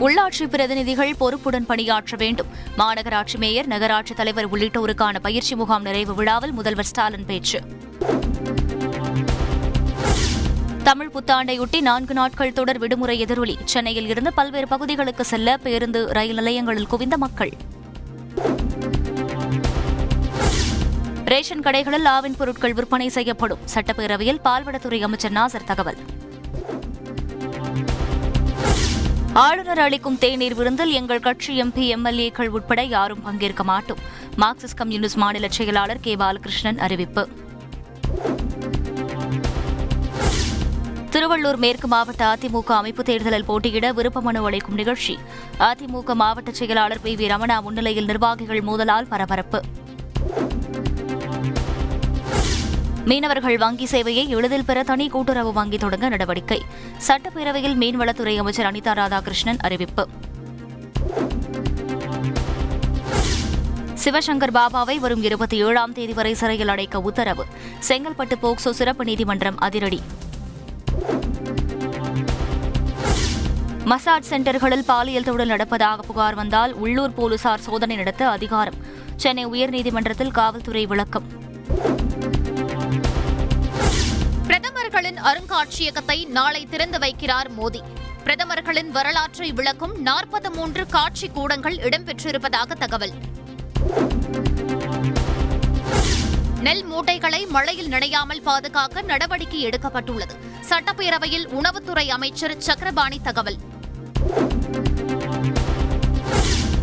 உள்ளாட்சி பிரதிநிதிகள் பொறுப்புடன் பணியாற்ற வேண்டும். மாநகராட்சி மேயர் நகராட்சி தலைவர் உள்ளிட்டோருக்கான பயிற்சி முகாம் நிறைவு விழாவில் முதல்வர் ஸ்டாலின் பேச்சு. தமிழ் புத்தாண்டையொட்டி நான்கு நாட்கள் தொடர் விடுமுறை எதிரொலி. சென்னையில் இருந்து பல்வேறு பகுதிகளுக்கு செல்ல பேருந்து ரயில் நிலையங்களில் குவிந்த மக்கள். ரேஷன் கடைகளில் ஆவின் பொருட்கள் விற்பனை செய்யப்படும். சட்டப்பேரவையில் பால்வளத்துறை அமைச்சர் நாசர் தகவல். ஆளுநர் அளிக்கும் தேநீர் விருந்தில் எங்கள் கட்சி எம்பி எம்எல்ஏக்கள் உட்பட யாரும் பங்கேற்க மாட்டோம். மார்க்சிஸ்ட் கம்யூனிஸ்ட் மாநில செயலாளர் கே பாலகிருஷ்ணன் அறிவிப்பு. திருவள்ளூர் மேற்கு மாவட்ட அதிமுக அமைப்பு தேர்தலில் போட்டியிட விருப்ப மனு அளிக்கும் நிகழ்ச்சி. அதிமுக மாவட்ட செயலாளர் பி வி ரமணா முன்னிலையில் நிர்வாகிகள் மோதலால் பரபரப்பு. மீனவர்கள் வங்கி சேவையை எளிதில் பெற தனி கூட்டுறவு வங்கி தொடங்க நடவடிக்கை. சட்டப்பேரவையில் மீன்வளத்துறை அமைச்சர் அனிதா ராதாகிருஷ்ணன் அறிவிப்பு. சிவசங்கர் பாபாவை வரும் இருபத்தி ஏழாம் தேதி வரை சிறையில் அடைக்க உத்தரவு. செங்கல்பட்டு போக்சோ சிறப்பு நீதிமன்றம் அதிரடி. மசாஜ் சென்டர்களில் பாலியல் தொழில் நடப்பதாக புகார் வந்தால் உள்ளூர் போலீசார் சோதனை நடத்த அதிகாரம். சென்னை உயர்நீதிமன்றத்தில் காவல்துறை விளக்கம். பிரதமர்களின் அருங்காட்சியகத்தை நாளை திறந்து வைக்கிறார் மோடி. பிரதமர்களின் வரலாற்றை விளக்கும் நாற்பது மூன்று காட்சி கூடங்கள் இடம்பெற்றிருப்பதாக தகவல். நெல் மூட்டைகளை மழையில் நனையாமல் பாதுகாக்க நடவடிக்கை எடுக்கப்பட்டுள்ளது. சட்டப்பேரவையில் உணவுத்துறை அமைச்சர் சக்கரபாணி தகவல்.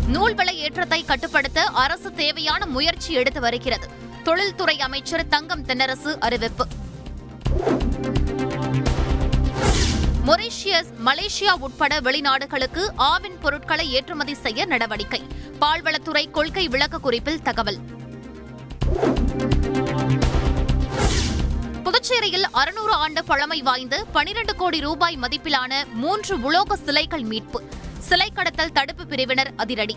நூல் விலை ஏற்றத்தை கட்டுப்படுத்த அரசு தேவையான முயற்சி எடுத்து வருகிறது. தொழில்துறை அமைச்சர் தங்கம் தென்னரசு அறிவிப்பு. மொரீஷியஸ் மலேசியா உட்பட வெளிநாடுகளுக்கு ஆவின் பொருட்களை ஏற்றுமதி செய்ய நடவடிக்கை. பால்வளத்துறை கொள்கை விளக்க குறிப்பில் தகவல். புதுச்சேரியில் அறுநூறு ஆண்டு பழமை வாய்ந்த பனிரண்டு கோடி ரூபாய் மதிப்பிலான மூன்று உலோக சிலைகள் மீட்பு. சிலை கடத்தல் தடுப்பு பிரிவினர் அதிரடி.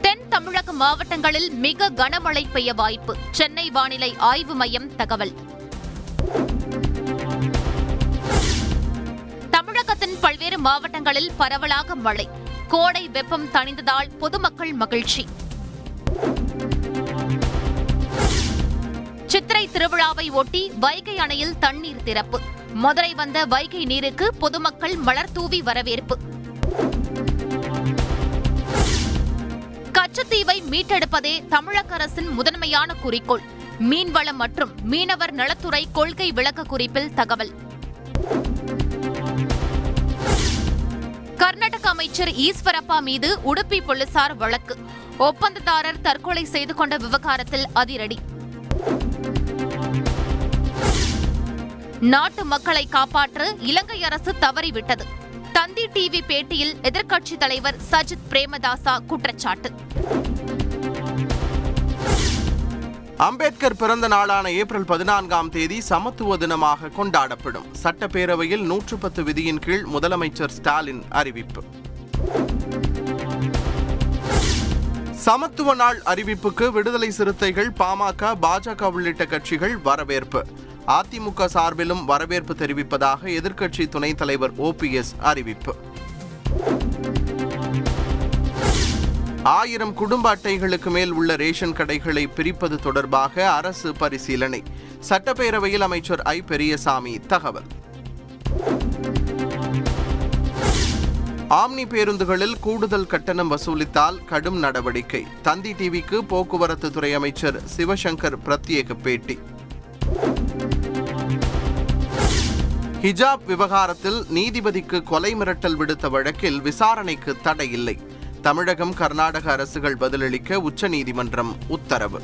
தென் தமிழக மாவட்டங்களில் மிக கனமழை பெய்ய வாய்ப்பு. சென்னை வானிலை ஆய்வு மையம் தகவல். பல்வேறு மாவட்டங்களில் பரவலாக மழை. கோடை வெப்பம் தணிந்ததால் பொதுமக்கள் மகிழ்ச்சி. சித்திரை திருவிழாவை ஒட்டி வைகை அணையில் தண்ணீர் திறப்பு. மதுரை வந்த வைகை நீருக்கு பொதுமக்கள் மலர் தூவி வரவேற்பு. கச்சத்தீவை மீட்டெடுப்பதே தமிழக அரசின் முதன்மையான குறிக்கோள். மீன்வளம் மற்றும் மீனவர் நலத்துறை கொள்கை விளக்க குறிப்பில் தகவல். கர்நாடக அமைச்சர் ஈஸ்வரப்பா மீது உடுப்பி போலீசார் வழக்கு. ஒப்பந்ததாரர் தற்கொலை செய்து கொண்ட விவகாரத்தில் அதிரடி. நாட்டு மக்களை காப்பாற்ற இலங்கை அரசு தவறிவிட்டது. தந்தி டிவி பேட்டியில் எதிர்க்கட்சித் தலைவர் சஜித் பிரேமதாசா குற்றச்சாட்டு. அம்பேத்கர் பிறந்த நாளான ஏப்ரல் பதினான்காம் தேதி சமத்துவ தினமாக கொண்டாடப்படும். சட்டப்பேரவையில் நூற்று பத்து விதியின் கீழ் முதலமைச்சர் ஸ்டாலின் அறிவிப்பு. சமத்துவ நாள் அறிவிப்புக்கு விடுதலை சிறுத்தைகள் பாமக பாஜக உள்ளிட்ட கட்சிகள் வரவேற்பு. அதிமுக சார்பிலும் வரவேற்பு தெரிவிப்பதாக எதிர்க்கட்சி துணைத் தலைவர் ஓபிஎஸ் அறிவிப்பு. ஆயிரம் குடும்ப அட்டைகளுக்கு மேல் உள்ள ரேஷன் கடைகளை பிரிப்பது தொடர்பாக அரசு பரிசீலனை. சட்டப்பேரவையில் அமைச்சர் ஐ. பெரியசாமி தகவல். ஆம்னி பேருந்துகளில் கூடுதல் கட்டணம் வசூலித்தால் கடும் நடவடிக்கை. தந்தி டிவிக்கு போக்குவரத்து துறை அமைச்சர் சிவசங்கர் பிரத்யேக பேட்டி. ஹிஜாப் விவகாரத்தில் நீதிபதிக்கு கொலை மிரட்டல் விடுத்த வழக்கில் விசாரணைக்கு தடை இல்லை தமிழகம் கர்நாடக அரசுகள் பதிலளிக்க உச்சநீதிமன்றம் உத்தரவு.